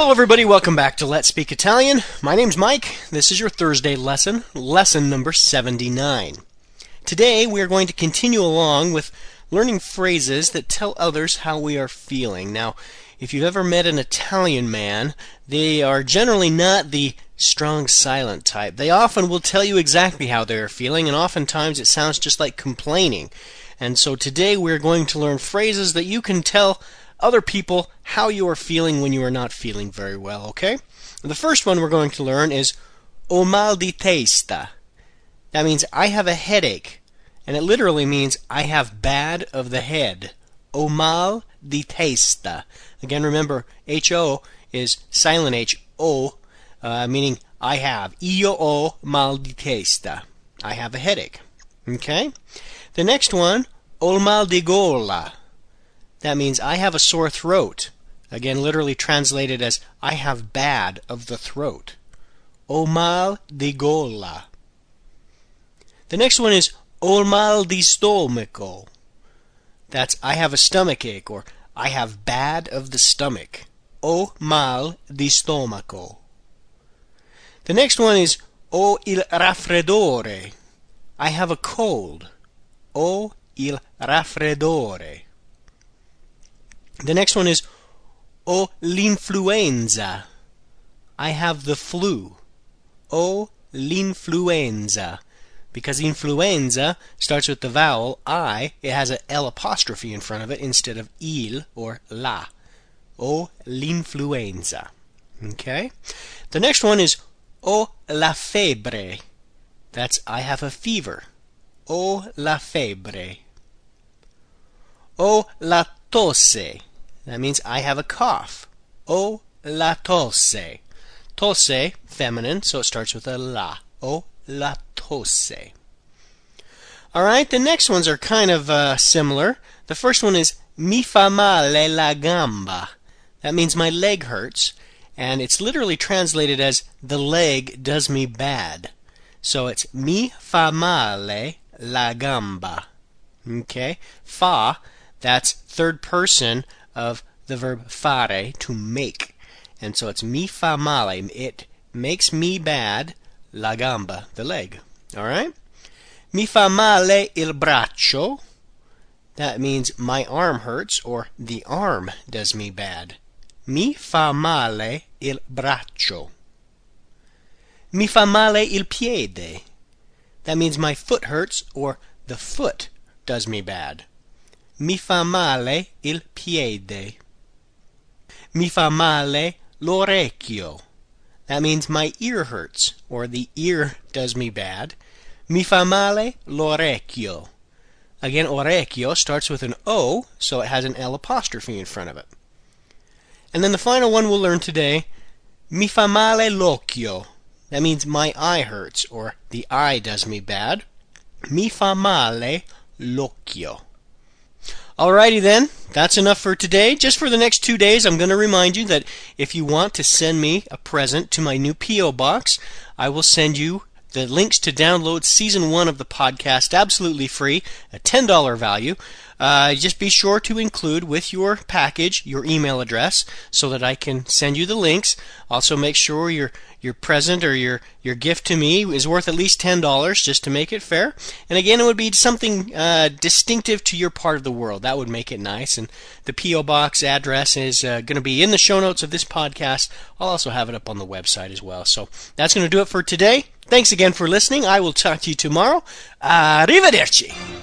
Hello, everybody. Welcome back to Let's Speak Italian. My name's Mike. This is your Thursday lesson, lesson number 79. Today, we are going to continue along with learning phrases that tell others how we are feeling. Now, if you've ever met an Italian man, they are generally not the strong silent type. They often will tell you exactly how they are feeling, and oftentimes it sounds just like complaining. And so today we're going to learn phrases that you can tell other people how you are feeling when you are not feeling very well, okay? The first one we're going to learn is ho mal di testa. That means I have a headache, and it literally means I have bad of the head. Ho mal di testa. Again, remember, H-O is silent H, O, uh, meaning I have. Io ho mal di testa. I have a headache. Okay? The next one, ho mal di gola. That means I have a sore throat. Again, literally translated as I have bad of the throat. Ho mal di gola. The next one is ho mal di stomaco. That's I have a stomach ache or I have bad of the stomach. Ho mal di stomaco. The next one is ho il raffreddore. I have a cold. Ho il raffreddore. The next one is Ho l'influenza. I have the flu. Ho l'influenza. Because influenza starts with the vowel I, it has an L apostrophe in front of it instead of il or la. Ho l'influenza. Okay? The next one is Ho la febbre. That's I have a fever. Ho la febbre. Ho la tosse. That means I have a cough. Ho la tosse. Tosse, feminine, so it starts with a la. Ho la tosse. All right, the next ones are kind of uh, similar. The first one is mi fa male la gamba. That means my leg hurts, and it's literally translated as the leg does me bad. So it's mi fa male la gamba. Okay? Fa, that's third person of the verb fare, to make. And so it's mi fa male. It makes me bad, la gamba, the leg. All right? Mi fa male il braccio. That means my arm hurts or the arm does me bad. Mi fa male il braccio. Mi fa male il piede. That means my foot hurts or the foot does me bad. Mi fa male il piede. Mi fa male l'orecchio. That means my ear hurts, or the ear does me bad. Mi fa male l'orecchio. Again, orecchio starts with an O, so it has an L apostrophe in front of it. And then the final one we'll learn today, mi fa male l'occhio. That means my eye hurts, or the eye does me bad. Mi fa male l'occhio. Alrighty then, that's enough for today. Just for the next two days, I'm going to remind you that if you want to send me a present to my new P.O. box, I will send you the links to download season one of the podcast absolutely free, a $10 value. Uh, just be sure to include with your package your email address so that I can send you the links. Also, make sure your your present or your your gift to me is worth at least ten dollars, just to make it fair. And again, it would be something uh, distinctive to your part of the world. That would make it nice. And the PO box address is uh, going to be in the show notes of this podcast. I'll also have it up on the website as well. So that's going to do it for today. Thanks again for listening. I will talk to you tomorrow. Arrivederci.